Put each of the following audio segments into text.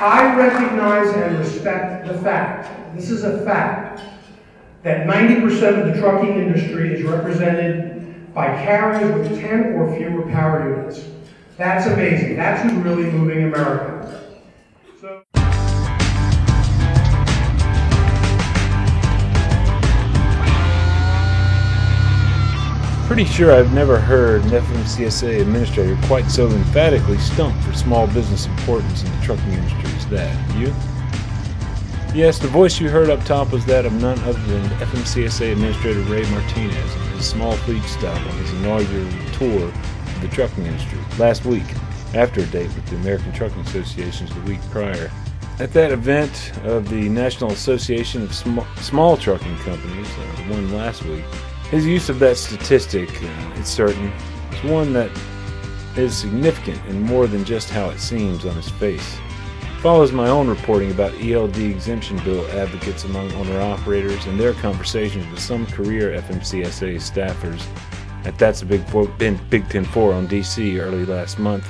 I recognize and respect the fact, this is a fact, that 90% of the trucking industry is represented by carriers with 10 or fewer power units. That's amazing. That's who's really moving America. Pretty sure I've never heard an FMCSA administrator quite so emphatically stump for small business importance in the trucking industry as that. You? Yes, the voice you heard up top was that of none other than FMCSA Administrator Ray Martinez and his small fleet stop on his inaugural tour of the trucking industry last week, after a date with the American Trucking Associations the week prior. At that event of the National Association of Sm- Small Trucking Companies, uh, one last week, his use of that statistic, uh, it's certain, is one that is significant in more than just how it seems on his face. Follows my own reporting about ELD exemption bill advocates among owner operators and their conversations with some career FMCSA staffers at That's a Big, Four, Big Ten 4 on DC early last month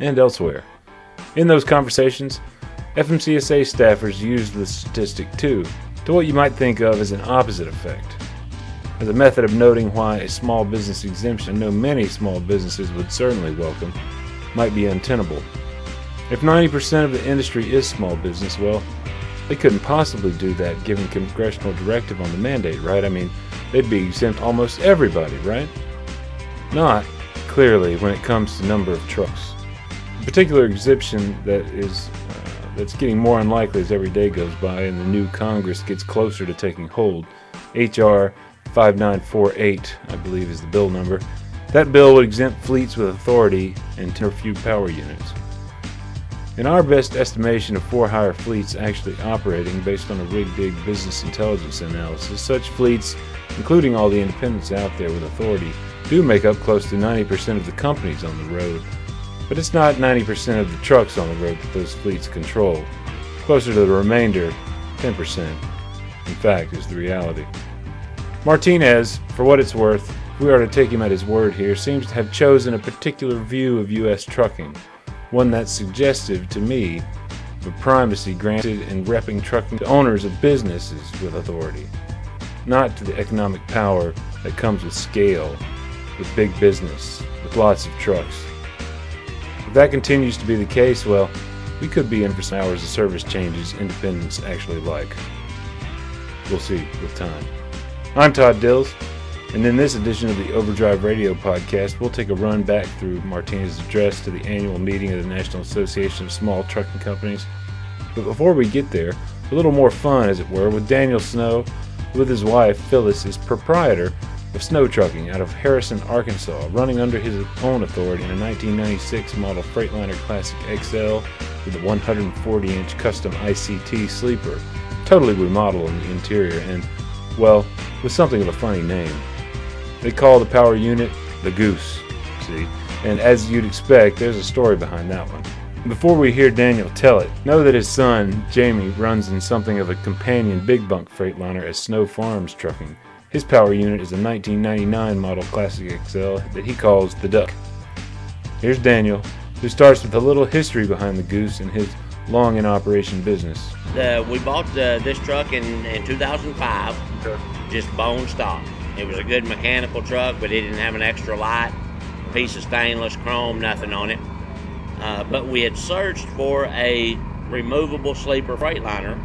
and elsewhere. In those conversations, FMCSA staffers used the statistic too, to what you might think of as an opposite effect as a method of noting why a small business exemption, no many small businesses would certainly welcome, might be untenable. If 90% of the industry is small business, well, they couldn't possibly do that given congressional directive on the mandate, right? I mean, they'd be exempt almost everybody, right? Not, clearly, when it comes to number of trucks. A particular exemption that is uh, that's getting more unlikely as every day goes by and the new Congress gets closer to taking hold. H.R. 5948, I believe is the bill number. That bill would exempt fleets with authority and ter few power units. In our best estimation of for-hire fleets actually operating based on a RigDig business intelligence analysis, such fleets, including all the independents out there with authority, do make up close to 90% of the companies on the road. But it's not 90% of the trucks on the road that those fleets control. Closer to the remainder, 10%, in fact, is the reality. Martinez, for what it's worth, we are to take him at his word here, seems to have chosen a particular view of U.S. trucking, one that's suggestive to me of a primacy granted in repping trucking to owners of businesses with authority, not to the economic power that comes with scale, with big business, with lots of trucks. If that continues to be the case, well, we could be in for some hours of service changes independents actually like. We'll see with time. I'm Todd Dills, and in this edition of the Overdrive Radio podcast, we'll take a run back through Martinez's address to the annual meeting of the National Association of Small Trucking Companies. But before we get there, a little more fun, as it were, with Daniel Snow, with his wife Phyllis, is proprietor of Snow Trucking out of Harrison, Arkansas, running under his own authority in a 1996 model Freightliner Classic XL with a 140 inch custom ICT sleeper, totally remodeled in the interior, and, well, with something of a funny name. They call the power unit the Goose, see? And as you'd expect, there's a story behind that one. Before we hear Daniel tell it, know that his son, Jamie, runs in something of a companion big bunk Freightliner at Snow Farms Trucking. His power unit is a 1999 model Classic XL that he calls the Duck. Here's Daniel, who starts with a little history behind the Goose and his long in operation business. Uh, we bought uh, this truck in, in 2005, okay. just bone stock. It was a good mechanical truck, but it didn't have an extra light, piece of stainless chrome, nothing on it. Uh, but we had searched for a removable sleeper Freightliner.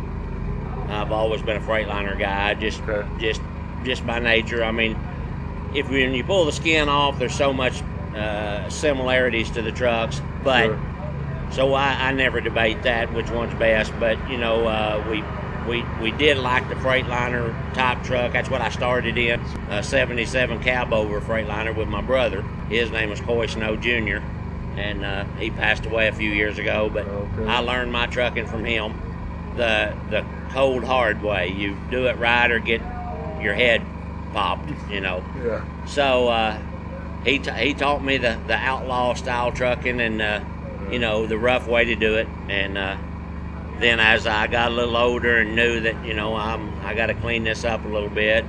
I've always been a Freightliner guy, just okay. just just by nature. I mean, if when you pull the skin off, there's so much uh, similarities to the trucks, but. Sure so I, I never debate that which one's best. But you know, uh, we we we did like the Freightliner top truck. That's what I started in. A '77 Cabover Freightliner with my brother. His name was Coy Snow Jr. And uh, he passed away a few years ago. But okay. I learned my trucking from him the the cold hard way. You do it right or get your head popped. You know. Yeah. So uh, he t- he taught me the the outlaw style trucking and uh, you know, the rough way to do it. And uh, then as I got a little older and knew that, you know, I'm I got to clean this up a little bit,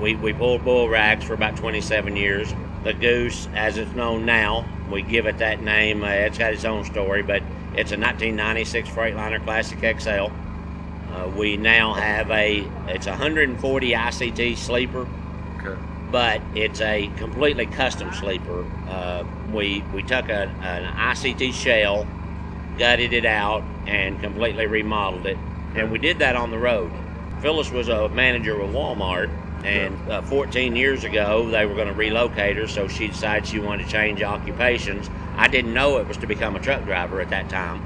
we, we pulled bull racks for about 27 years. The goose, as it's known now, we give it that name. Uh, it's got its own story, but It's a 1996 Freightliner Classic XL. Uh, we now have a it's a 140 ICT sleeper. But it's a completely custom sleeper. Uh, we we took a, an ICT shell, gutted it out, and completely remodeled it, and we did that on the road. Phyllis was a manager with Walmart, and uh, 14 years ago they were going to relocate her, so she decided she wanted to change occupations. I didn't know it was to become a truck driver at that time,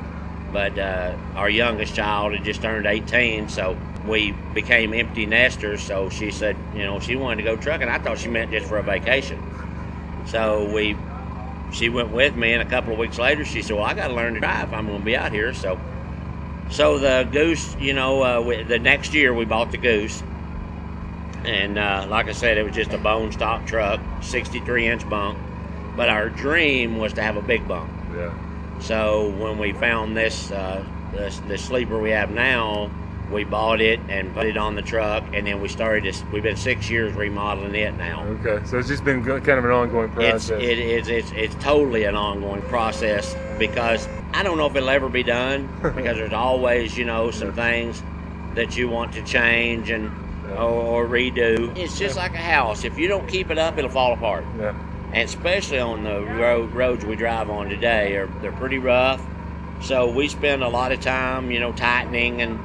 but uh, our youngest child had just turned 18, so we became empty nesters. So she said, you know, she wanted to go trucking. I thought she meant just for a vacation. So we, she went with me, and a couple of weeks later, she said, "Well, I got to learn to drive. I'm going to be out here." So, so the goose, you know, uh, we, the next year we bought the goose, and uh, like I said, it was just a bone stock truck, 63 inch bunk. But our dream was to have a big bunk. Yeah. So when we found this, uh, the, the sleeper we have now, we bought it and put it on the truck, and then we started this. We've been six years remodeling it now. Okay. So it's just been kind of an ongoing process. it is it's it's totally an ongoing process because I don't know if it'll ever be done because there's always you know some things that you want to change and or, or redo. It's just like a house. If you don't keep it up, it'll fall apart. yeah. And especially on the road roads we drive on today, are they're pretty rough. So we spend a lot of time, you know, tightening and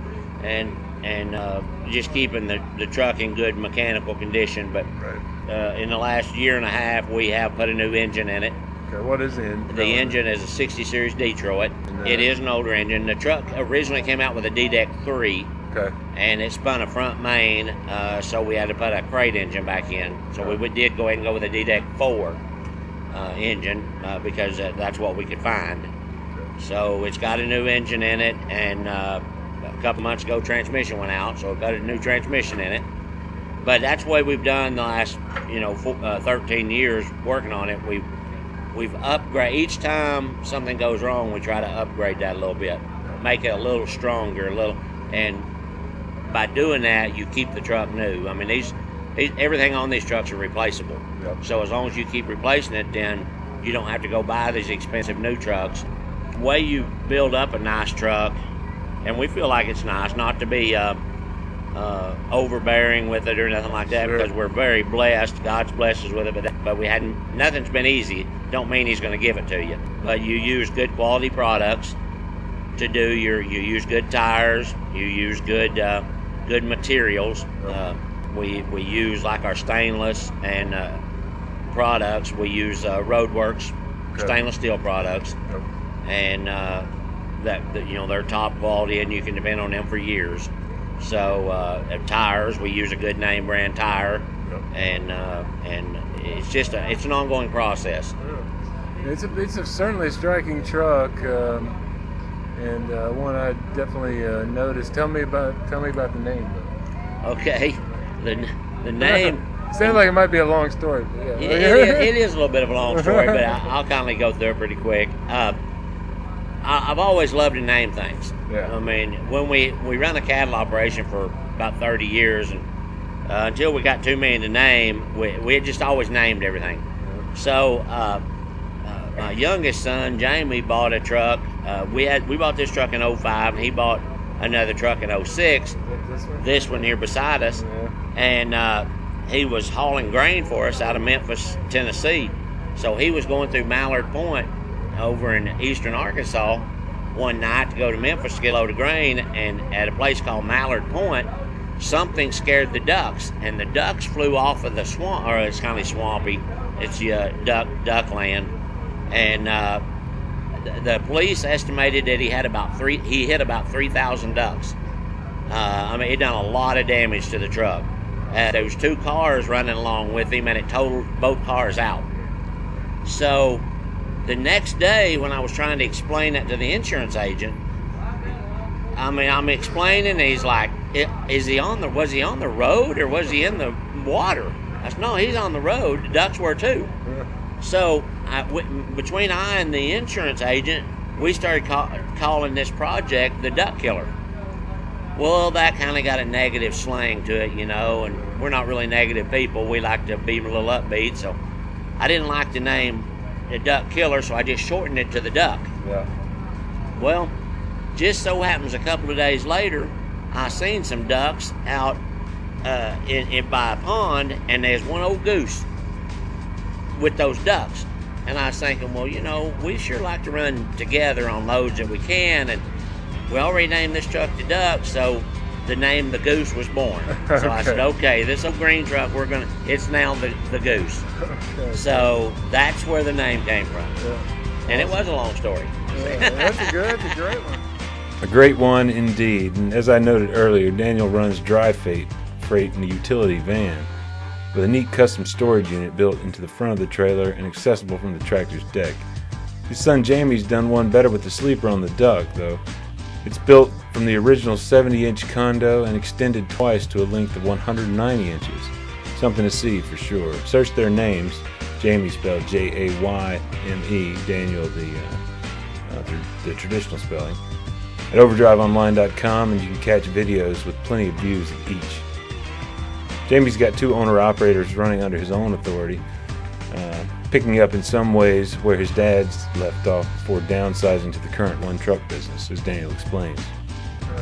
and and uh, just keeping the, the truck in good mechanical condition. But Right. uh, in the last year and a half, we have put a new engine in it. Okay. What is the engine? The engine is a 60 series Detroit. Uh, It is an older engine. The truck originally came out with a DDEC 3, Okay. and it spun a front main, uh, so we had to put a crate engine back in. So we did go ahead and go with a DDEC 4 uh, engine uh, because uh, that's what we could find. So it's got a new engine in it, and uh, a couple months ago, transmission went out, so we got a new transmission in it. But that's the way we've done the last, you know, four, uh, 13 years working on it. We've we've upgrade each time something goes wrong, we try to upgrade that a little bit, make it a little stronger, a little, and by doing that, you keep the truck new. I mean, these, these everything on these trucks are replaceable. Yep. So as long as you keep replacing it, then you don't have to go buy these expensive new trucks. The way you build up a nice truck, and we feel like it's nice, not to be uh, uh, overbearing with it or nothing like that, Sure. because we're very blessed. God's blessed us with it, but but we hadn't. Nothing's been easy. Don't mean He's going to give it to you. But you use good quality products to do your. You use good tires. You use good uh, good materials. Uh, we we use like our stainless and uh, products. We use uh, Roadworks Okay. stainless steel products, Yep. and uh, that, that you know they're top quality, and you can depend on them for years. So uh, uh, tires, we use a good name brand tire, Yep. and uh, and it's just a, it's an ongoing process. Yeah. It's a it's a certainly striking truck, um, and uh, one I definitely uh, noticed. Tell me about tell me about the name. Though. Okay, the the name. Sounds like it might be a long story. But yeah. it, it, is, it is a little bit of a long story, but I, I'll kindly go through it pretty quick. I, I've always loved to name things. Yeah. I mean, when we we ran a cattle operation for about 30 years, and uh, until we got too many to name, we, we had just always named everything. So uh, uh, my youngest son Jamie bought a truck. Uh, we had we bought this truck in 05, and he bought another truck in 06. This one? This one here beside us Yeah. and uh, he was hauling grain for us out of Memphis, Tennessee. So he was going through Mallard Point over in eastern Arkansas one night to go to Memphis to get a load of grain, and at a place called Mallard Point, something scared the ducks, and the ducks flew off of the swamp, or it's kind of swampy. It's uh, duck duck land, and uh, the, police estimated that he had about three. He hit about three thousand ducks. Uh, I mean, it done a lot of damage to the truck. Uh, there was two cars running along with him, and it totaled both cars out. So, the next day, when I was trying to explain that to the insurance agent, I mean, I'm explaining, and he's like, "Is he on the? Was he on the road, or was he in the water?" I said, "No, he's on the road. The ducks were too." So, I, between I and the insurance agent, we started call, calling this project the Duck Killer. Well, that kind of got a negative slang to it, you know, and we're not really negative people. We like to be a little upbeat, so I didn't like the name the Duck Killer, so I just shortened it to the Duck. Yeah. Well, just so happens a couple of days later, I seen some ducks out uh, in, in by a pond, and there's one old goose with those ducks. And I was thinking, well, you know, we sure like to run together on loads that we can, and we already named this truck the Duck, so the name the Goose was born. So I said, okay, this old green truck, we're gonna, it's now the, the Goose. Okay. So that's where the name came from. Yeah. And it was a long story. Yeah, that's a good, that's a great one. A great one indeed. And as I noted earlier, Daniel runs dry freight, freight in a utility van with a neat custom storage unit built into the front of the trailer and accessible from the tractor's deck. His son Jamie's done one better with the sleeper on the Duck, though. It's built from the original 70 inch condo and extended twice to a length of 190 inches. Something to see for sure. Search their names. Jamie spelled J A Y M E, Daniel the, uh, uh, tr- the traditional spelling at overdriveonline.com and you can catch videos with plenty of views of each. Jamie's got two owner operators running under his own authority, uh, picking up in some ways where his dad's left off before downsizing to the current one truck business, as Daniel explains.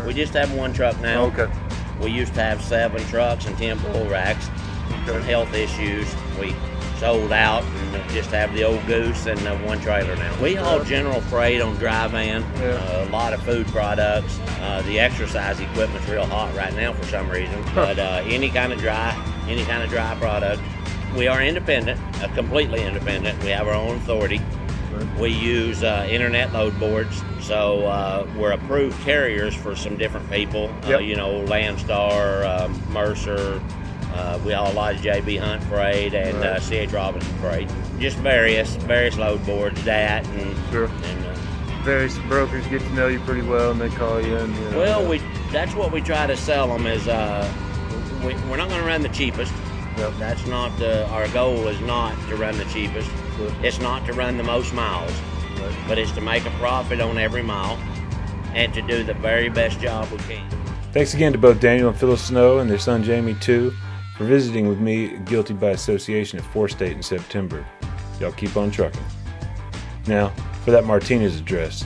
We just have one truck now. Okay. We used to have seven trucks and ten bull racks. Some Okay. health issues. We sold out and just have the old goose and uh, one trailer now. We haul general freight on dry van. Yeah. Uh, a lot of food products. Uh, the exercise equipment's real hot right now for some reason. But uh, any kind of dry, any kind of dry product. We are independent, uh, completely independent. We have our own authority. We use uh, internet load boards, so uh, we're approved carriers for some different people. Uh, Yep. you know, Landstar, um, Mercer. Uh, we all of JB Hunt freight and uh, Right. CH Robinson freight. Just various, various load boards. That and, Sure. and uh, Various brokers get to know you pretty well, and they call you. And, you know, well, we that's what we try to sell them is uh, we, we're not going to run the cheapest. Yep. That's not the, our goal. Is not to run the cheapest. Sure. It's not to run the most miles. But it's to make a profit on every mile and to do the very best job we can. Thanks again to both Daniel and Phyllis Snow and their son Jamie, too, for visiting with me Guilty by Association at Four State in September. Y'all keep on trucking. Now, for that Martinez address.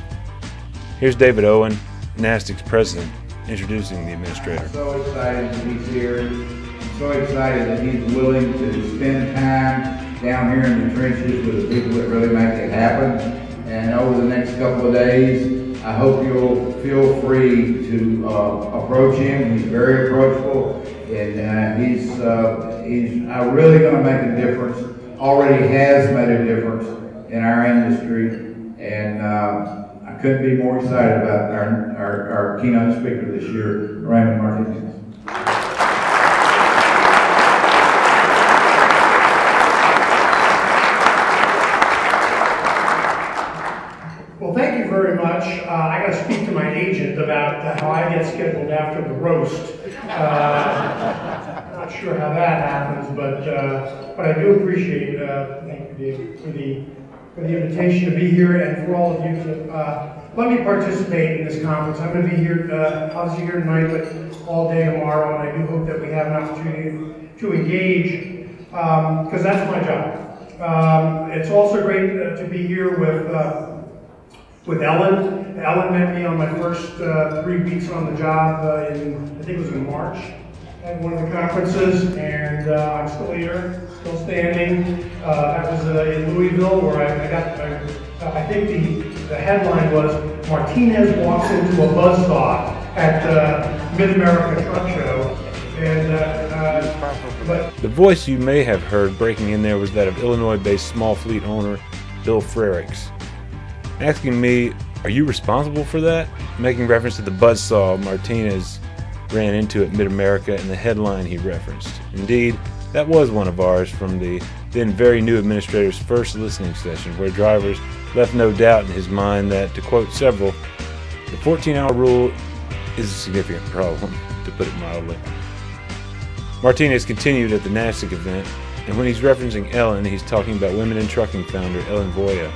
Here's David Owen, NASTIC's president, introducing the administrator. I'm so excited that he's here. I'm so excited that he's willing to spend time down here in the trenches with the people that really make it happen. And over the next couple of days, I hope you'll feel free to uh, approach him. He's very approachable, and uh, he's uh, he's uh, really going to make a difference. Already has made a difference in our industry, and. Uh, I couldn't be more excited about our, our, our keynote speaker this year, Raymond Martinez. After the roast. Uh, not sure how that happens, but uh, but I do appreciate uh, thank you for the for the invitation to be here and for all of you to uh, let me participate in this conference. I'm going to be here uh, obviously here tonight, but all day tomorrow, and I do hope that we have an opportunity to engage because that's my job. Um, it's also great uh, to be here with. With Ellen. Ellen met me on my first uh, three weeks on the job uh, in, I think it was in March, at one of the conferences, and uh, I'm still here, still standing. Uh, that was uh, in Louisville, where I, I got, I, I think the, the headline was Martinez walks into a buzzsaw at the Mid America Truck Show. And, uh, but The voice you may have heard breaking in there was that of Illinois based small fleet owner Bill Frericks. Asking me, Are you responsible for that? Making reference to the buzzsaw Martinez ran into at Mid America and the headline he referenced. Indeed, that was one of ours from the then very new administrator's first listening session, where drivers left no doubt in his mind that, to quote several, the 14 hour rule is a significant problem, to put it mildly. Martinez continued at the NASTIC event, and when he's referencing Ellen, he's talking about Women in Trucking founder Ellen Voie,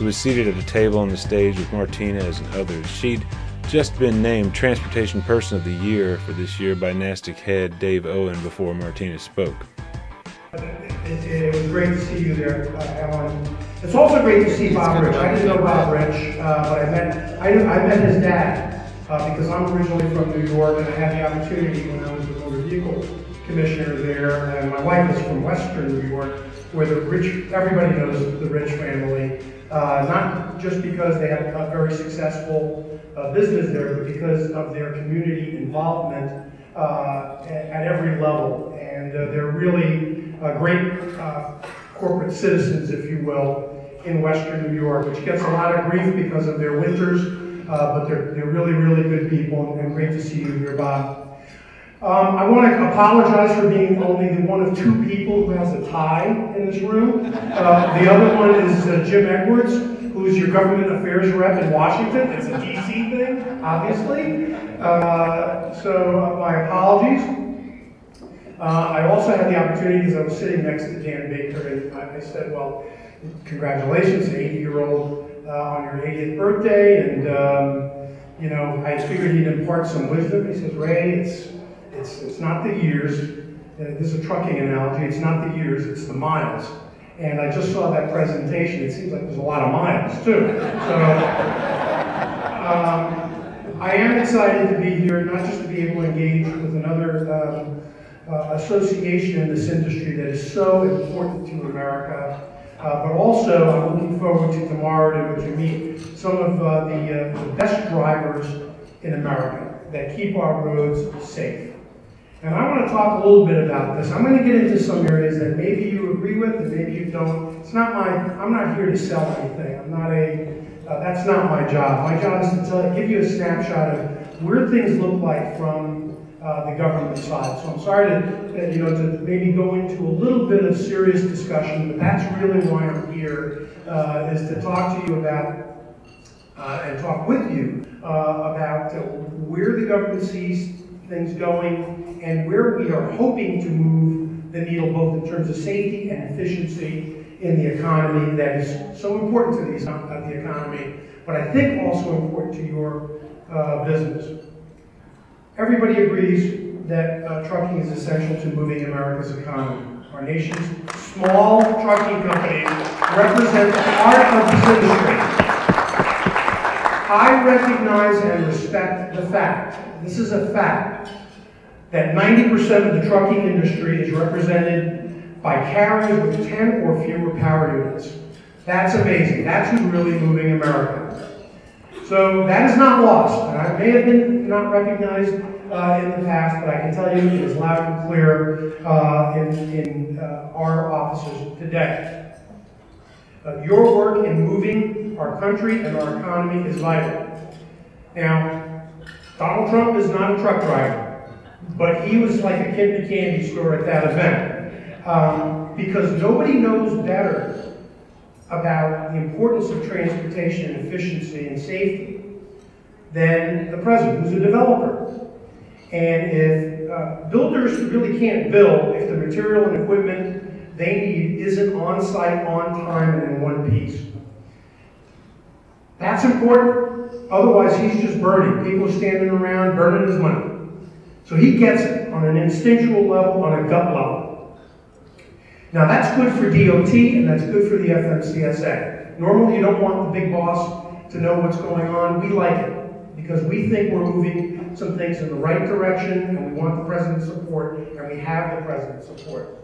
who was seated at a table on the stage with Martinez and others. She'd just been named Transportation Person of the Year for this year by NASTIC head Dave Owen before Martinez spoke. It, it was great to see you there, uh, Ellen. It's also great to see Bob Rich. I didn't know Bob Rich, uh, but I met, I, I met his dad, uh, because I'm originally from New York, and I had the opportunity when I was the motor vehicle commissioner there, and my wife is from Western New York, where the Rich, everybody knows the Rich family, uh, not just because they have a very successful uh, business there, but because of their community involvement uh, at, every level. And uh, they're really uh, great uh, corporate citizens, if you will, in Western New York, which gets a lot of grief because of their winters, but they're, they're really, really good people, and great to see you here, Bob. Um, I want to apologize for being only the one of two people who has a tie in this room. Uh, the other one is uh, Jim Edwards, who is your government affairs rep in Washington. It's a DC thing, obviously. Uh, so uh, my apologies. Uh, I also had the opportunity, because I was sitting next to Dan Baker, and I, I said, well, congratulations, 80-year-old uh, on your 80th birthday, and um, you know, I figured he'd impart some wisdom. He says, Ray, it's it's it's not the years. Uh, this is a trucking analogy. It's not the years, it's the miles. And I just saw that presentation. It seems like there's a lot of miles too. So um, I am excited to be here, not just to be able to engage with another um, uh, association in this industry that is so important to America. Uh, but also, I'm looking forward to tomorrow to, to meet some of uh, the, uh, the best drivers in America that keep our roads safe. And I want to talk a little bit about this. I'm going to get into some areas that maybe you agree with and maybe you don't. It's not my, I'm not here to sell anything. I'm not a, uh, that's not my job. My job is to tell, give you a snapshot of where things look like from uh, the government side. So I'm sorry to, uh, you know, to maybe go into a little bit of serious discussion, but that's really why I'm here, uh, is to talk to you about uh, and talk with you uh, about where the government sees things going and where we are hoping to move the needle both in terms of safety and efficiency in the economy that is so important to the, uh, the economy, but I think also important to your uh, business. Everybody agrees that uh, trucking is essential to moving America's economy. Our nation's small trucking companies represent heart of this industry. I recognize and respect the fact, this is a fact, that 90% of the trucking industry is represented by carriers with 10 or fewer power units. That's amazing. That's who's really moving America. So that is not lost, and I may have been not recognized uh, in the past, but I can tell you it is loud and clear uh, in, in uh, our offices today. Uh, your work in moving our country and our economy is vital. Now, Donald Trump is not a truck driver, but he was like a kid in a candy store at that event. Um, because nobody knows better about the importance of transportation efficiency and safety than the president, who's a developer. And if uh, builders really can't build if the material and equipment they need isn't on site, on time, and in one piece. That's important. Otherwise, he's just burning. People standing around burning his money. So he gets it on an instinctual level, on a gut level. Now, that's good for DOT and that's good for the FMCSA. Normally, you don't want the big boss to know what's going on. We like it because we think we're moving some things in the right direction and we want the president's support and we have the president's support.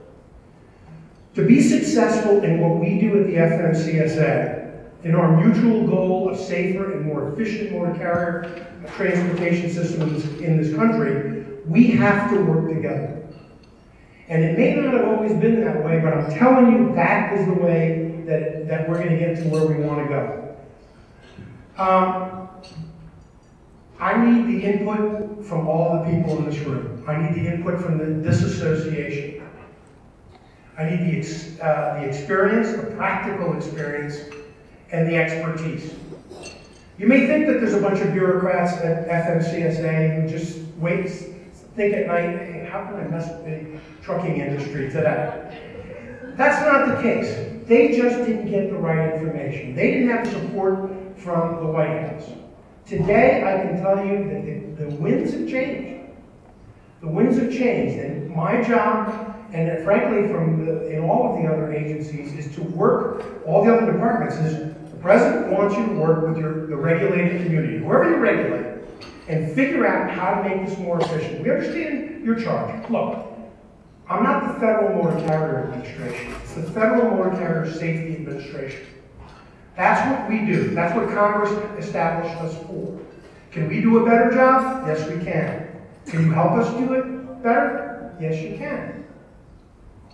To be successful in what we do at the FMCSA, in our mutual goal of safer and more efficient motor carrier transportation systems in this country, we have to work together. And it may not have always been that way, but I'm telling you that is the way that, that we're going to get to where we want to go. Um, I need the input from all the people in this room. I need the input from the, this association. I need the, ex, uh, the experience, the practical experience, and the expertise. You may think that there's a bunch of bureaucrats at FMCSA who just wait, think at night, hey, how can I mess with the trucking industry today? That's not the case. They just didn't get the right information. They didn't have support from the White House. Today, I can tell you that the, the winds have changed. The winds have changed, and my job and frankly, from the, in all of the other agencies, is to work, all the other departments, is the president wants you to work with your, the regulated community, whoever you regulate, and figure out how to make this more efficient. We understand your charge. Look, I'm not the Federal Motor Carrier Administration. It's the Federal Motor Carrier Safety Administration. That's what we do. That's what Congress established us for. Can we do a better job? Yes, we can. Can you help us do it better? Yes, you can.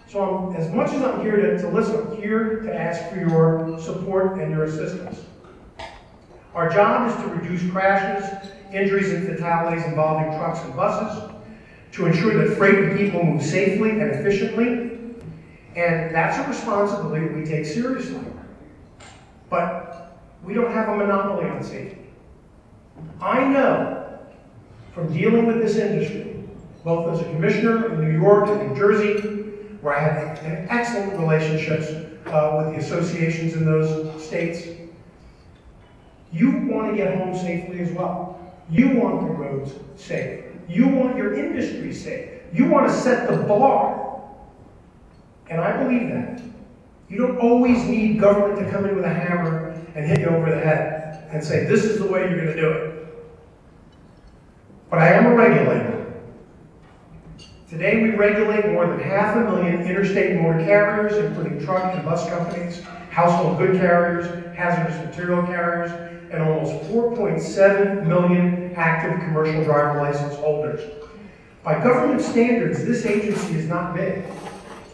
So I'm, as much as I'm here to, to listen, I'm here to ask for your support and your assistance. Our job is to reduce crashes, injuries, and fatalities involving trucks and buses, to ensure that freight and people move safely and efficiently, and that's a responsibility we take seriously. But we don't have a monopoly on safety. I know from dealing with this industry, both as a commissioner in New York and New Jersey, where I have excellent relationships uh, with the associations in those states, you want to get home safely as well. You want the roads safe. You want your industry safe. You want to set the bar. And I believe that. You don't always need government to come in with a hammer and hit you over the head and say, this is the way you're going to do it. But I am a regulator. Today we regulate more than half a million interstate motor carriers, including truck and bus companies, household good carriers, hazardous material carriers, and almost 4.7 million active commercial driver license holders. By government standards, this agency is not big.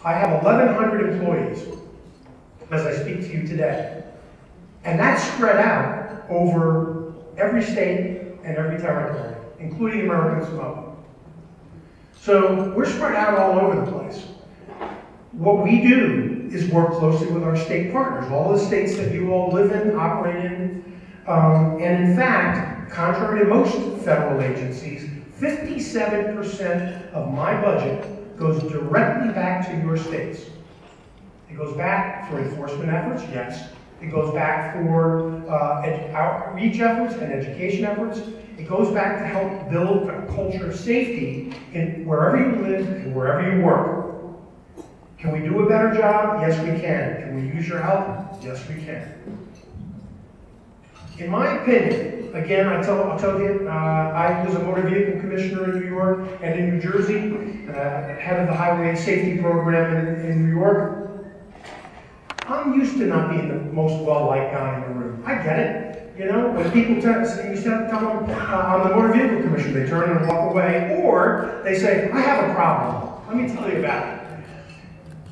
I have 1,100 employees as I speak to you today. And that's spread out over every state and every territory, including American Samoa. So we're spread out all over the place. What we do is work closely with our state partners, all the states that you all live in, operate in. Um, and in fact, contrary to most federal agencies, 57% of my budget goes directly back to your states. It goes back for enforcement efforts, yes. It goes back for uh, outreach efforts and education efforts. It goes back to help build a culture of safety in wherever you live and wherever you work. Can we do a better job? Yes, we can. Can we use your help? Yes, we can. In my opinion, again, I tell, I'll tell you, uh, I was a motor vehicle commissioner in New York and in New Jersey, uh, head of the highway safety program in, in New York. I'm used to not being the most well-liked guy in the room. I get it. You know, when people tell, you tell them uh, I'm the motor vehicle commissioner, they turn and walk away, or they say, I have a problem. Let me tell you about it.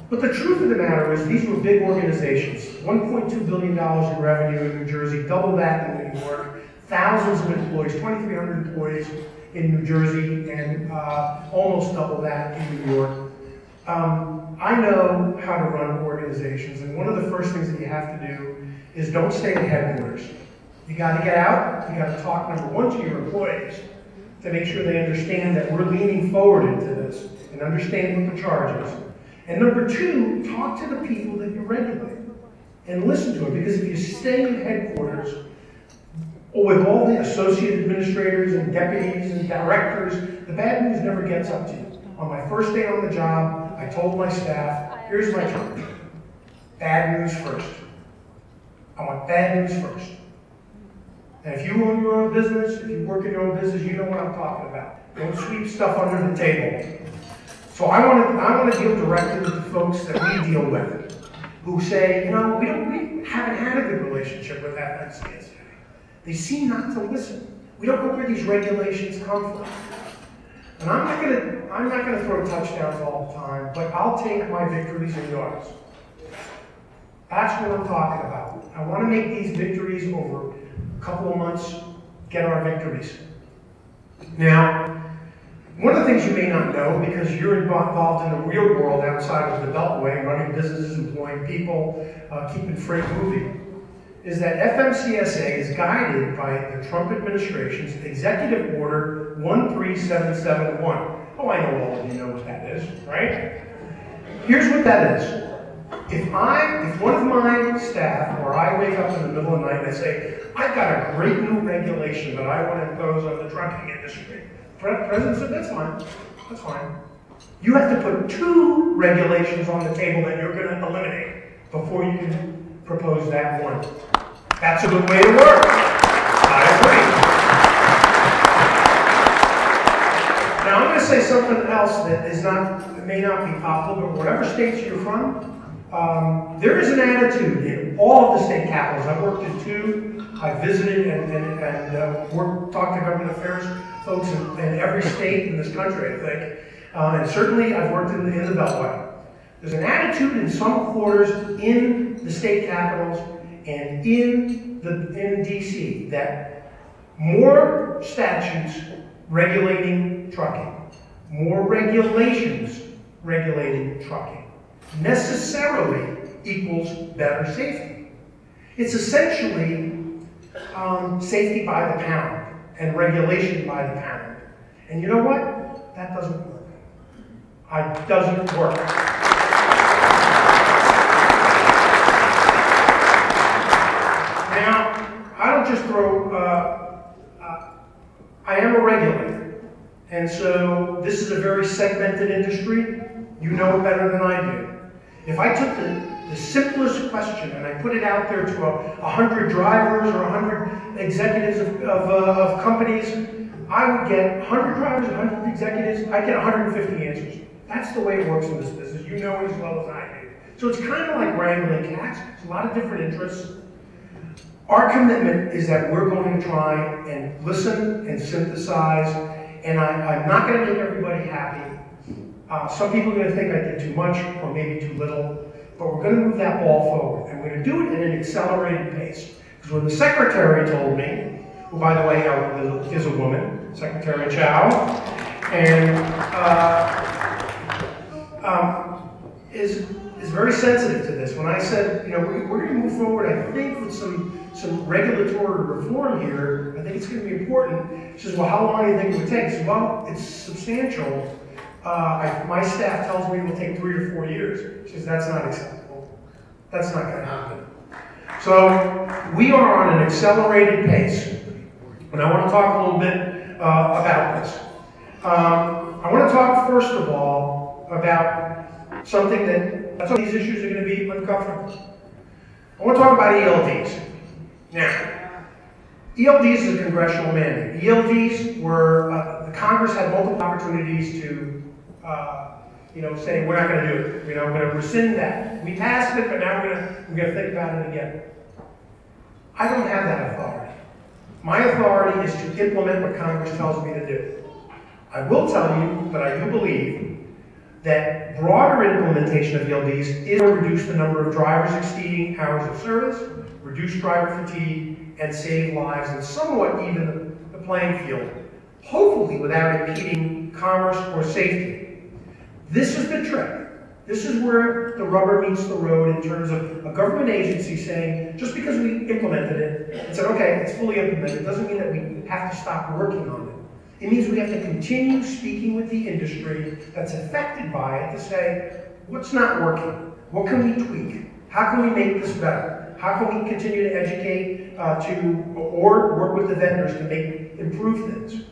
But the truth of the matter is, these were big organizations. $1.2 billion in revenue in New Jersey, double that in New York, thousands of employees, 2,300 employees in New Jersey, and uh, almost double that in New York. Um, I know how to run organizations, and one of the first things that you have to do is don't stay at headquarters. You got to get out. You got to talk number one to your employees to make sure they understand that we're leaning forward into this and understand what the charge is. And number two, talk to the people that you regulate and listen to them. Because if you stay in headquarters with all the associate administrators and deputies and directors, the bad news never gets up to you. On my first day on the job, I told my staff, here's my charge. Bad news first. I want bad news first. And if you own your own business, if you work in your own business, you know what I'm talking about. Don't sweep stuff under the table. So I want to I want to deal directly with the folks that we deal with, who say, you know, we don't we haven't had a good relationship with FMCSA. They seem not to listen. We don't know where these regulations come from. And I'm not gonna I'm not gonna throw touchdowns all the time, but I'll take my victories and yards. That's what I'm talking about. I want to make these victories over a couple of months, get our victories. Now, one of the things you may not know, because you're involved in the real world outside of the Beltway, running businesses, employing people, uh, keeping freight moving, is that FMCSA is guided by the Trump administration's Executive Order 13771. Oh, I know all of you know what that is, right? Here's what that is. If I, if one of my staff, or I wake up in the middle of the night and I say, I've got a great new regulation that I want to impose on the trucking industry, President said, that's fine, that's fine. You have to put two regulations on the table that you're going to eliminate before you can propose that one. That's a good way to work. I agree. Now, I'm going to say something else that is not, may not be popular, but whatever states you're from, um, there is an attitude in all of the state capitals. I've worked in two. I visited and, and, and uh, worked, talked to government affairs folks in, in every state in this country, I think. Uh, and certainly I've worked in, in the Beltway. There's an attitude in some quarters in the state capitals and in the in DC that more statutes regulating trucking, more regulations regulating trucking necessarily equals better safety. It's essentially um, safety by the pound and regulation by the pound. And you know what? That doesn't work. It doesn't work. Now, I don't just throw, uh, uh, I am a regulator. And so this is a very segmented industry. You know it better than I do. If I took the, the simplest question and I put it out there to a, a hundred drivers or a hundred executives of, of, uh, of companies, I would get 100 drivers, 100 executives, I'd get 150 answers. That's the way it works in this business. You know it as well as I do. So it's kind of like wrangling cats. It's a lot of different interests. Our commitment is that we're going to try and listen and synthesize, and I, am not going to make everybody happy. Uh, some people are going to think I did too much or maybe too little, but we're going to move that ball forward, and we're going to do it at an accelerated pace. Because when the secretary told me, who by the way uh, is a woman, Secretary Chao, and uh, um, is is very sensitive to this. When I said, you know, we're, we're going to move forward, I think with some some regulatory reform here, I think it's going to be important. She says, well, how long do you think it would take? Says, well, it's substantial. Uh, I, my staff tells me it will take three or four years. She says, that's not acceptable. That's not going to happen. So we are on an accelerated pace. And I want to talk a little bit uh, about this. Um, I want to talk, first of all, about something that, some these issues are going to be uncomfortable. I want to talk about ELDs. Now, ELDs is a congressional mandate. ELDs were, uh, Congress had multiple opportunities to, uh, you know, say, we're not going to do it. You know, we're going to rescind that. We passed it, but now we're going to, we're going to think about it again. I don't have that authority. My authority is to implement what Congress tells me to do. I will tell you that I do believe that broader implementation of ELDs is to reduce the number of drivers exceeding hours of service, reduce driver fatigue, and save lives, and somewhat even the playing field, hopefully without impeding commerce or safety. This is the trick. This is where the rubber meets the road in terms of a government agency saying, just because we implemented it and said, okay, it's fully implemented, doesn't mean that we have to stop working on it. It means we have to continue speaking with the industry that's affected by it to say, what's not working? What can we tweak? How can we make this better? How can we continue to educate uh, to, or work with the vendors to make, improve things?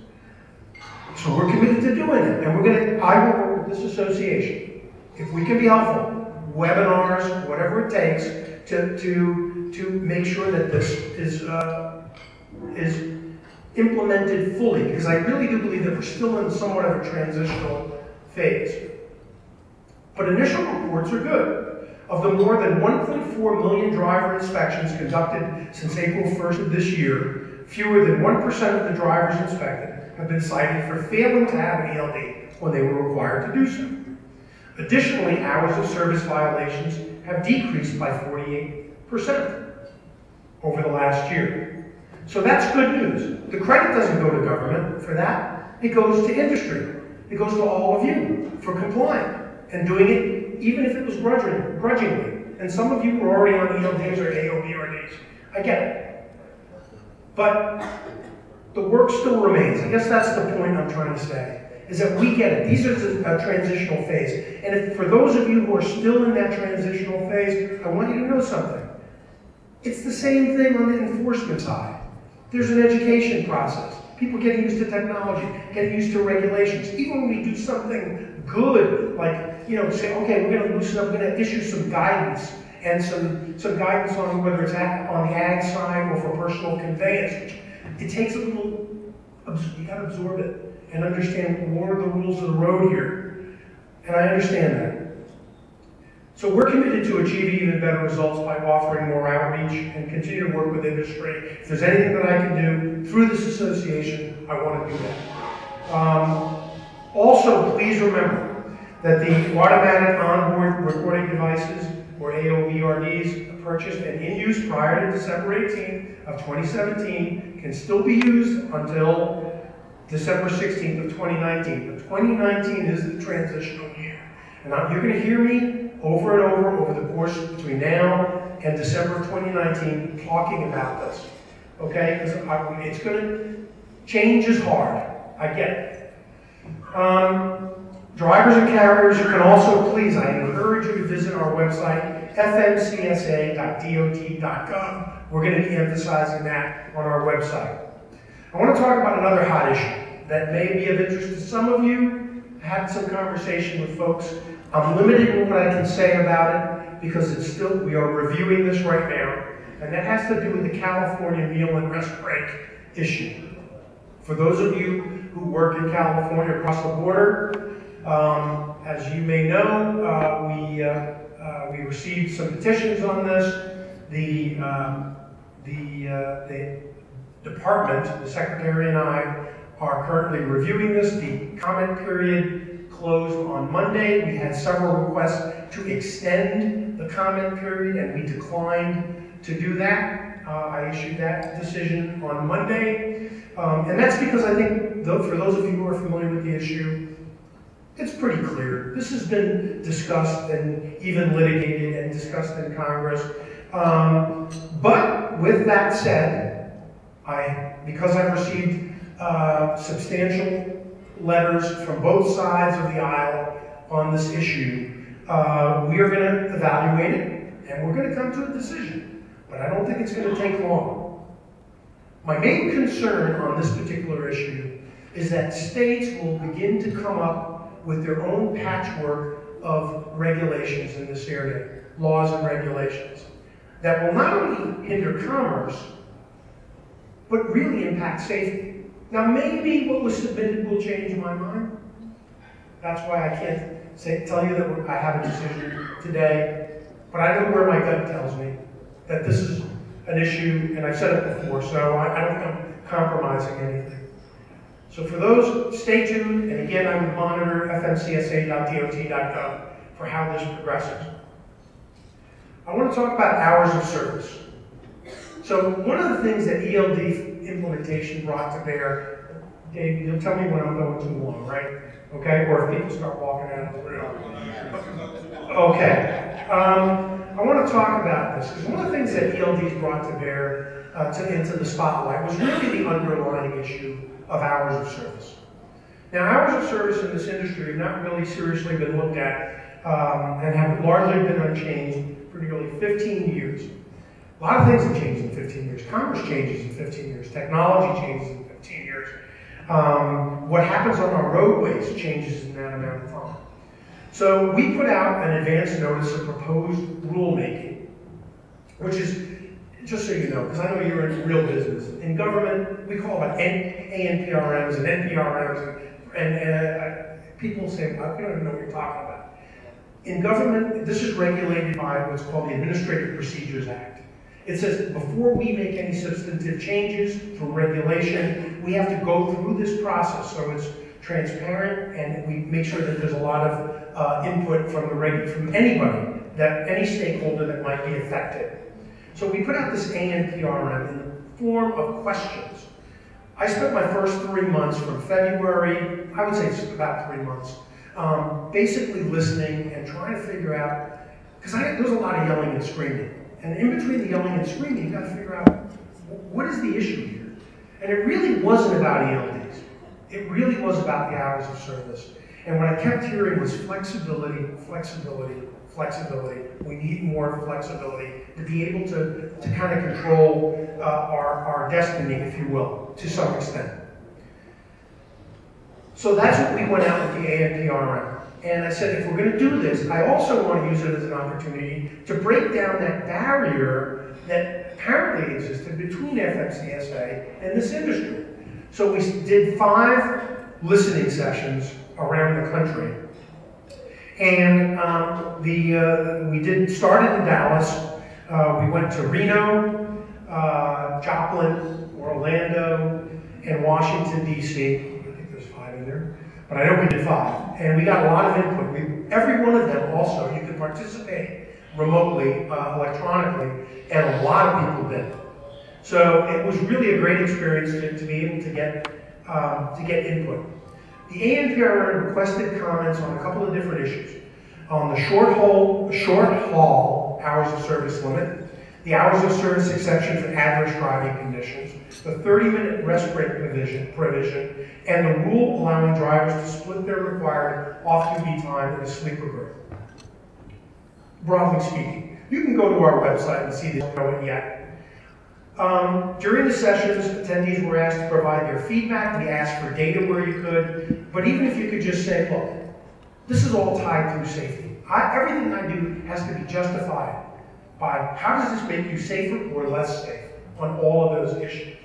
So we're committed to doing it, and we're going to, I will work with this association if we can be helpful, webinars, whatever it takes, to, to, to make sure that this is, uh, is implemented fully, because I really do believe that we're still in somewhat of a transitional phase. But initial reports are good. Of the more than 1.4 million driver inspections conducted since April 1st of this year, fewer than 1% of the drivers inspected have been cited for failing to have an ELD when they were required to do so. Additionally, hours of service violations have decreased by 48% over the last year. So that's good news. The credit doesn't go to government for that. It goes to industry. It goes to all of you for complying and doing it even if it was grudgingly. And some of you were already on ELDs or AOBRDs. I get it. But the work still remains. I guess that's the point I'm trying to say is that we get it. These are a uh, transitional phase. And if, for those of you who are still in that transitional phase, I want you to know something. It's the same thing on the enforcement side. There's an education process. People getting used to technology, getting used to regulations. Even when we do something good, like, you know, say, okay, we're gonna loosen up, we're gonna issue some guidance and some, some guidance on whether it's on the ag side or for personal conveyance. It takes a little, you gotta absorb it and understand what are the rules of the road here. And I understand that. So we're committed to achieving even better results by offering more outreach and continue to work with industry. If there's anything that I can do through this association, I want to do that. Um, also, please remember that the automatic onboard recording devices, or AOBRDs, purchased and in use prior to December 18th of 2017 can still be used until December 16th of 2019. But 2019 is the transitional year. And you're going to hear me over and over over the course between now and December of 2019 talking about this. Okay? Because it's going to change is hard. I get it. Um, drivers and carriers, you can also please, I encourage you to visit our website, fmcsa.dot.gov. We're going to be emphasizing that on our website. I want to talk about another hot issue that may be of interest to some of you. I had some conversation with folks. I'm limited in what I can say about it because it's still, we are reviewing this right now. And that has to do with the California meal and rest break issue. For those of you who work in California across the border, um, as you may know, uh, we, uh, we received some petitions on this. The, um, the, uh, the department, the secretary and I, are currently reviewing this. The comment period closed on Monday. We had several requests to extend the comment period, and we declined to do that. Uh, I issued that decision on Monday. Um, and that's because I think, though, for those of you who are familiar with the issue, it's pretty clear. This has been discussed and even litigated and discussed in Congress. Um, but with that said, I, because I've received uh, substantial letters from both sides of the aisle on this issue, uh, we are going to evaluate it and we're going to come to a decision. But I don't think it's going to take long. My main concern on this particular issue is that states will begin to come up with their own patchwork of regulations in this area, laws and regulations, that will not only hinder commerce, but really impact safety. Now, maybe what was submitted will change my mind. That's why I can't say, tell you that I have a decision today, but I know where my gut tells me that this is an issue, and I've said it before, so I, I don't think I'm compromising anything. So for those, stay tuned, and again, I would monitor fmcsa.dot.gov for how this progresses. I want to talk about hours of service. So one of the things that ELD implementation brought to bear, Dave, you'll tell me when I'm going too long, right? Okay, or if people start walking out of the room. Okay. Um, I want to talk about this because one of the things that ELDs brought to bear uh, to, into the spotlight was really the underlying issue of hours of service. Now, hours of service in this industry have not really seriously been looked at um, and have largely been unchanged for nearly 15 years. A lot of things have changed in 15 years. Commerce changes in 15 years. Technology changes in 15 years. Um, what happens on our roadways changes in that amount of time. So we put out an advance notice of proposed rulemaking, which is, just so you know, because I know you're in real business. In government, we call N- ANPRMs and NPRMs, and, and uh, people say, I don't even know what you're talking about. In government, this is regulated by what's called the Administrative Procedures Act. It says before we make any substantive changes through regulation, we have to go through this process so it's transparent and we make sure that there's a lot of uh, input from the reg- from anybody that any stakeholder that might be affected. So we put out this ANPRM in the form of questions. I spent my first three months from February, I would say it's about three months, um, basically listening and trying to figure out, because there's a lot of yelling and screaming. And in between the yelling and screaming, you've got to figure out what is the issue here. And it really wasn't about ELDs. It really was about the hours of service. And what I kept hearing was flexibility, flexibility, flexibility. We need more flexibility to be able to, to kind of control uh, our, our destiny, if you will, to some extent. So that's what we went out with the ANPRM. And I said, if we're gonna do this, I also want to use it as an opportunity to break down that barrier that apparently existed between FMCSA and this industry. So we did five listening sessions around the country. And um, the, uh, we did, started in Dallas, uh, we went to Reno, uh, Joplin, Orlando, and Washington DC. I think there's five in there, but I know we did five. And we got a lot of input. We, every one of them also, you could participate remotely, uh, electronically, and a lot of people did. So it was really a great experience to, to be able to get, um, to get input. The ANPR requested comments on a couple of different issues. On the short haul, short haul hours of service limit, the hours of service exception for adverse driving conditions, the 30-minute rest break provision, provision, and the rule allowing drivers to split their required off-duty time in a sleeper berth. Broadly speaking, you can go to our website and see this, yet. Um, during the sessions, attendees were asked to provide their feedback. We asked for data where you could, but even if you could just say, look, this is all tied through safety. I, everything I do has to be justified by how does this make you safer or less safe on all of those issues.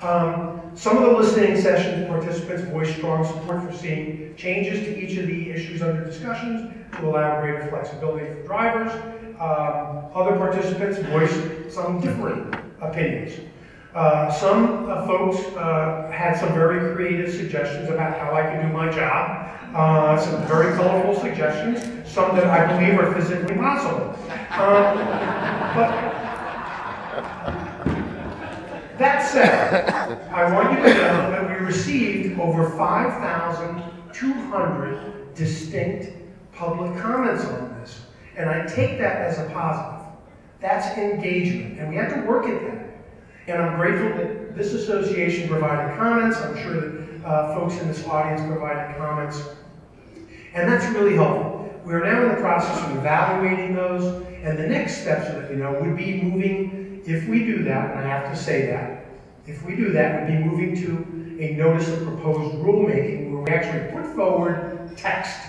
Um, some of the listening session participants voiced strong support for seeing changes to each of the issues under discussions to allow greater flexibility for drivers. Um, other participants voiced some different opinions. Uh, some uh, folks uh, had some very creative suggestions about how I could do my job. Uh, some very colorful suggestions, some that I believe are physically possible. Um, but that said, I want you to know that we received over 5,200 distinct public comments on this. And I take that as a positive. That's engagement, and we have to work at that. And I'm grateful that this association provided comments. I'm sure that uh, folks in this audience provided comments. And that's really helpful. We're now in the process of evaluating those, and the next steps, so that you know, would be moving, if we do that, and I have to say that, if we do that, would be moving to a notice of proposed rulemaking where we actually put forward text.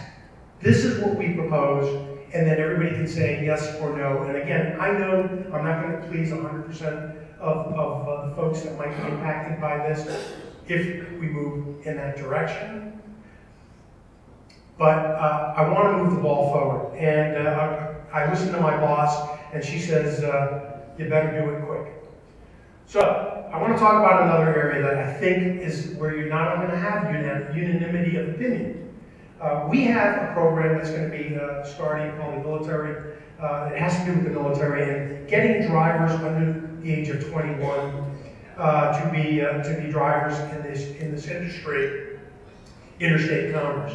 This is what we propose, and then everybody can say yes or no. And again, I know I'm not going to please 100% of, of uh, the folks that might be impacted by this if we move in that direction. But uh, I want to move the ball forward. And uh, I, listened to my boss, and she says, uh, you better do it quick. So I want to talk about another area that I think is where you're not going to have unanimity of opinion. Uh, we have a program that's going to be uh, starting called the military. Uh, it has to do with the military and getting drivers under the age of 21 uh, to be uh, to be drivers in this in this industry, interstate commerce.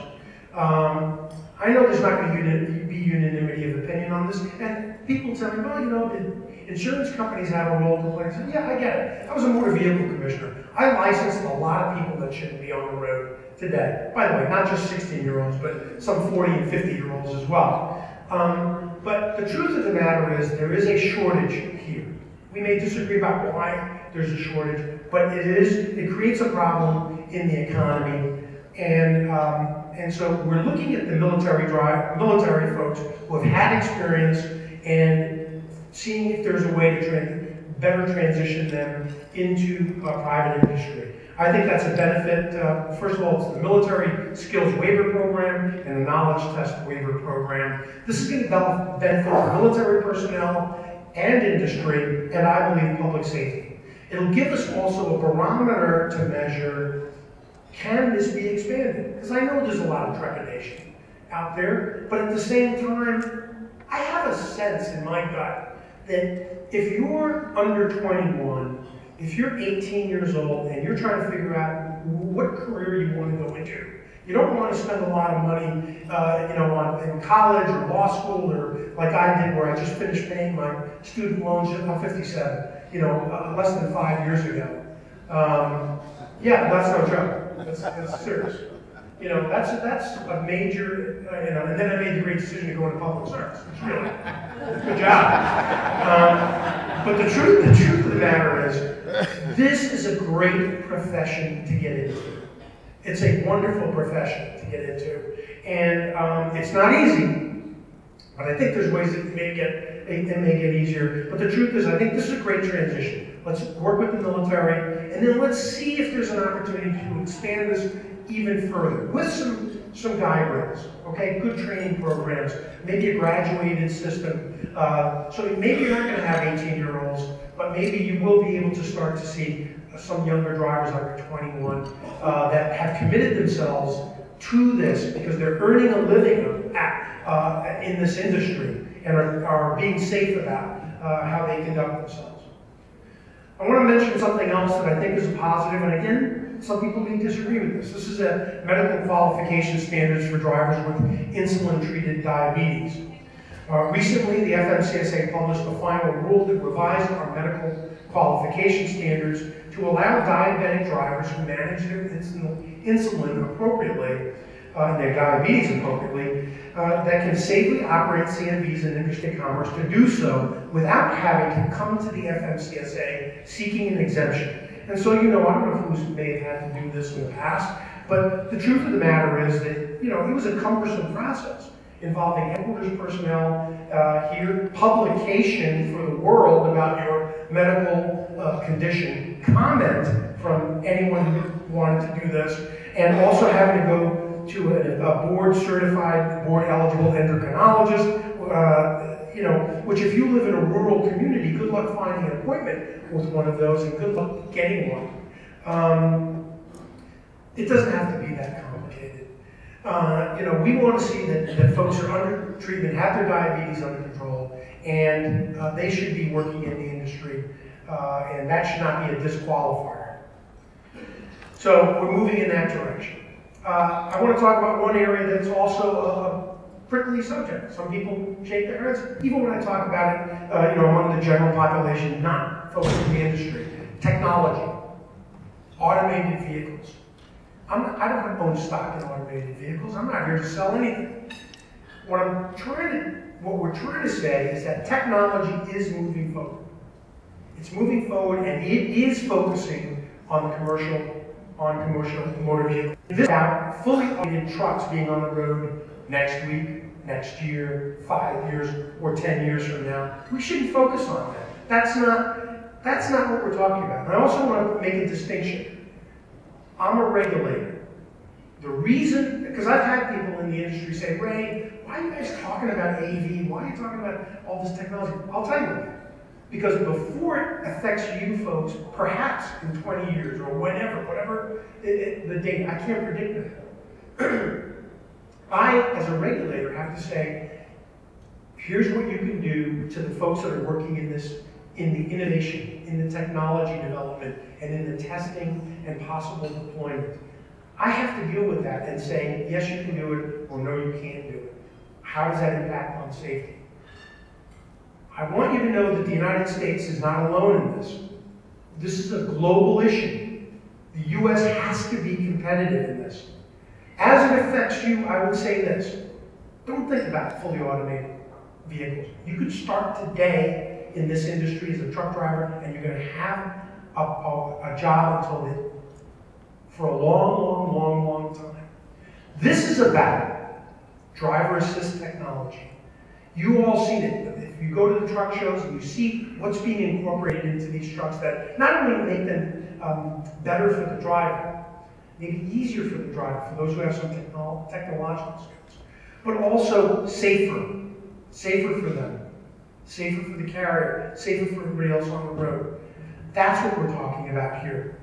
Um, I know there's not going to be unanimity of opinion on this, and people tell me, well, you know, insurance companies have a role to play? I said, yeah, I get it. I was a motor vehicle commissioner. I licensed a lot of people that shouldn't be on the road today. By the way, not just 16-year-olds, but some 40 and 50-year-olds as well. Um, but the truth of the matter is there is a shortage here. We may disagree about why there's a shortage, but it is, it creates a problem in the economy. And um, and so we're looking at the military drive, military folks who have had experience and seeing if there's a way to tra- better transition them into a private industry. I think that's a benefit. Uh, first of all, it's the military skills waiver program and the knowledge test waiver program. This is going to benefit military personnel and industry, and I believe public safety. It'll give us also a barometer to measure can this be expanded? Because I know there's a lot of trepidation out there, but at the same time, I have a sense in my gut that if you're under 21, if you're 18 years old and you're trying to figure out what career you want to go into, you don't want to spend a lot of money, uh, you know, on in college or law school or like I did, where I just finished paying my student loans. I'm 57, you know, uh, less than five years ago. Um, yeah, that's no joke. That's, that's serious. You know, that's that's a major, uh, you know, and then I made the great decision to go into public service. Really, good job. Um, but the truth, the truth of the matter is, this is a great profession to get into. It's a wonderful profession to get into. And um, it's not easy, but I think there's ways that may get it may get easier. But the truth is, I think this is a great transition. Let's work with the military, and then let's see if there's an opportunity to expand this even further with some some guidelines. Okay, good training programs, maybe a graduated system. Uh, so maybe you're not going to have 18-year-olds, but maybe you will be able to start to see some younger drivers under 21 uh, that have committed themselves to this because they're earning a living at, uh, in this industry and are, are being safe about uh, how they conduct themselves. I want to mention something else that I think is a positive, and again, some people may disagree with this. This is a medical qualification standards for drivers with insulin-treated diabetes. Uh, recently, the FMCSA published a final rule that revised our medical qualification standards to allow diabetic drivers who manage their insulin appropriately uh, and their diabetes appropriately, uh, that can safely operate CMVs in interstate commerce to do so without having to come to the FMCSA seeking an exemption. And so, you know, I don't know who may have had to do this in the past, but the truth of the matter is that, you know, it was a cumbersome process involving headquarters personnel uh, here, publication for the world about your medical uh, condition, comment from anyone who wanted to do this, and also having to go to a, a board certified, board eligible endocrinologist, uh, you know, which if you live in a rural community, good luck finding an appointment with one of those and good luck getting one. Um, it doesn't have to be that complicated. Uh, you know, we want to see that, that folks are under treatment, have their diabetes under control, and uh, they should be working in the industry, uh, and that should not be a disqualifier. So we're moving in that direction. Uh, I want to talk about one area that's also a prickly subject. Some people shake their heads, even when I talk about it, uh, you know, among the general population, not folks in the industry. Technology, automated vehicles. Not, I don't own stock in automated vehicles. I'm not here to sell anything. What I'm trying to, what we're trying to say is that technology is moving forward. It's moving forward, and it is focusing on the commercial on commercial motor vehicles. This about fully automated trucks being on the road next week, next year, five years, or ten years from now. We shouldn't focus on that. That's not that's not what we're talking about. And I also want to make a distinction. I'm a regulator. The reason, because I've had people in the industry say, Ray, why are you guys talking about AV? Why are you talking about all this technology? I'll tell you why. because before it affects you folks, perhaps in 20 years or whenever, whatever it, it, the date, I can't predict that. I, as a regulator, have to say, here's what you can do to the folks that are working in this, in the innovation, in the technology development, and in the testing and possible deployment. I have to deal with that and say, yes, you can do it, or no, you can't do it. How does that impact on safety? I want you to know that the United States is not alone in this. This is a global issue. The U.S. has to be competitive in this. As it affects you, I would say this. Don't think about fully automated vehicles. You could start today in this industry as a truck driver, and you're going to have a, a, a job until the, for a long, long, long, long time. This is about driver assist technology. You all seen it. If you go to the truck shows and you see what's being incorporated into these trucks that not only make them um, better for the driver, maybe easier for the driver, for those who have some technolo technological skills, but also safer, safer for them, safer for the carrier, safer for everybody else on the road. That's what we're talking about here.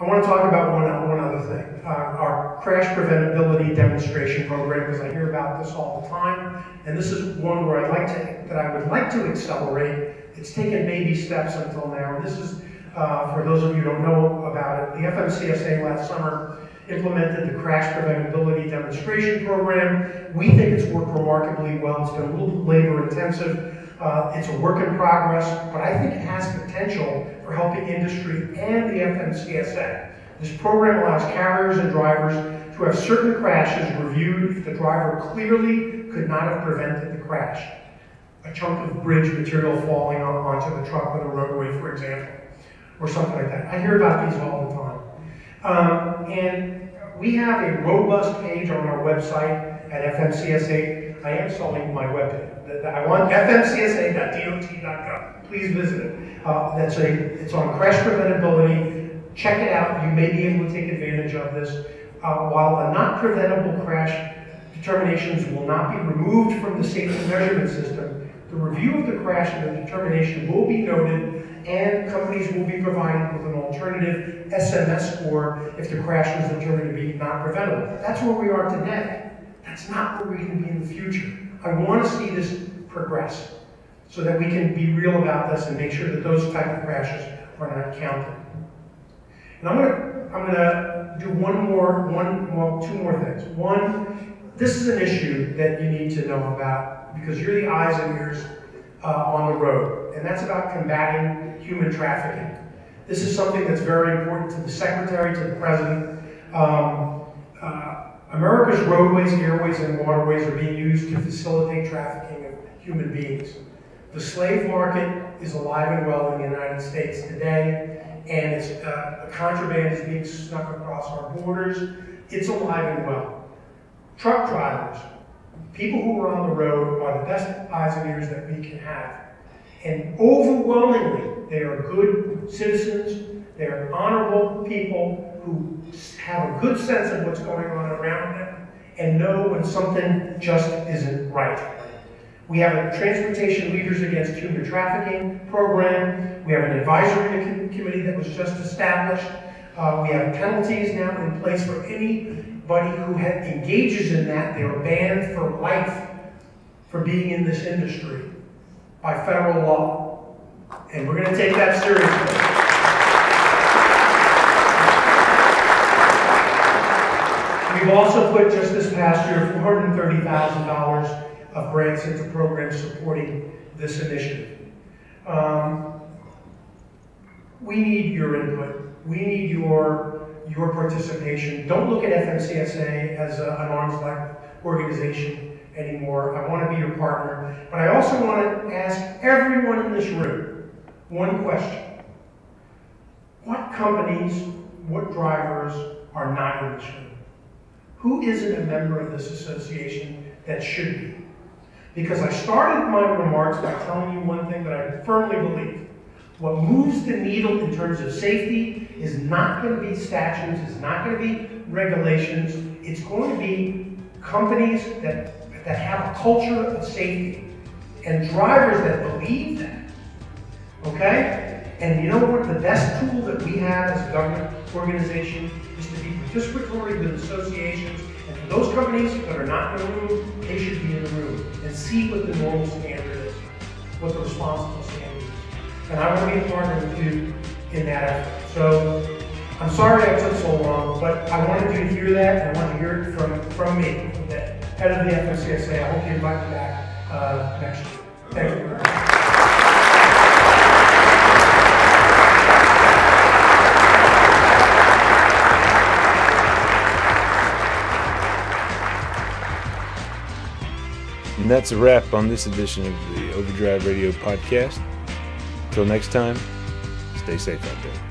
I want to talk about one, one other thing. Uh, our crash preventability demonstration program, because I hear about this all the time. And this is one where I'd like to, that I would like to accelerate. It's taken baby steps until now. And this is, uh, for those of you who don't know about it, the FMCSA last summer implemented the crash preventability demonstration program. We think it's worked remarkably well. It's been a little labor intensive. Uh, it's a work in progress, but I think it has potential for helping industry and the FMCSA. This program allows carriers and drivers to have certain crashes reviewed if the driver clearly could not have prevented the crash. A chunk of bridge material falling on, onto the truck on the roadway, for example, or something like that. I hear about these all the time. Um, and we have a robust page on our website at FMCSA. I am selling my webpage. I want fmcsa.dot.gov. Please visit it. Uh, that's a, it's on crash preventability. Check it out. You may be able to take advantage of this. Uh, while a not preventable crash determinations will not be removed from the safety measurement system, the review of the crash and the determination will be noted and companies will be provided with an alternative SMS score if the crash was determined to be not preventable. That's where we are today. That's not where we can be in the future. I want to see this progress so that we can be real about this and make sure that those type of crashes are not counted. And I'm gonna, I'm gonna do one more, one, well, two more things. One, this is an issue that you need to know about because you're the eyes and ears uh, on the road, and that's about combating human trafficking. This is something that's very important to the secretary, to the president. Um, uh, America's roadways, airways, and waterways are being used to facilitate trafficking of human beings. The slave market is alive and well in the United States today, and it's, uh, contraband is being snuck across our borders. It's alive and well. Truck drivers, people who are on the road, are the best eyes and ears that we can have. And overwhelmingly, they are good citizens, they are honorable people who have a good sense of what's going on around them and know when something just isn't right. We have a Transportation Leaders Against Human Trafficking program. We have an advisory committee that was just established. Uh, we have penalties now in place for anybody who engages in that. They are banned for life for being in this industry by federal law. And we're going to take that seriously. We've also put just this past year $430,000 of grants into programs supporting this initiative. Um, we need your input. We need your, your participation. Don't look at FMCSA as a, an arm's length organization anymore. I want to be your partner. But I also want to ask everyone in this room one question. What companies, what drivers are not in? Who isn't a member of this association that should be? Because I started my remarks by telling you one thing that I firmly believe. What moves the needle in terms of safety is not going to be statutes, it's not going to be regulations, it's going to be companies that, that have a culture of safety and drivers that believe that. Okay? And you know what? The best tool that we have as a government organization is to be participatory with associations. And for those companies that are not in the room, they should be in the room and see what the normal standard is, what the responsible standard is. And I want to be a partner with you in that effort. So I'm sorry I took so long, but I wanted you to hear that, and I want to hear it from, from me, from the head of the FMCSA. I hope you invite me back uh, next year. Thank you And that's a wrap on this edition of the Overdrive Radio podcast. Until next time, stay safe out there.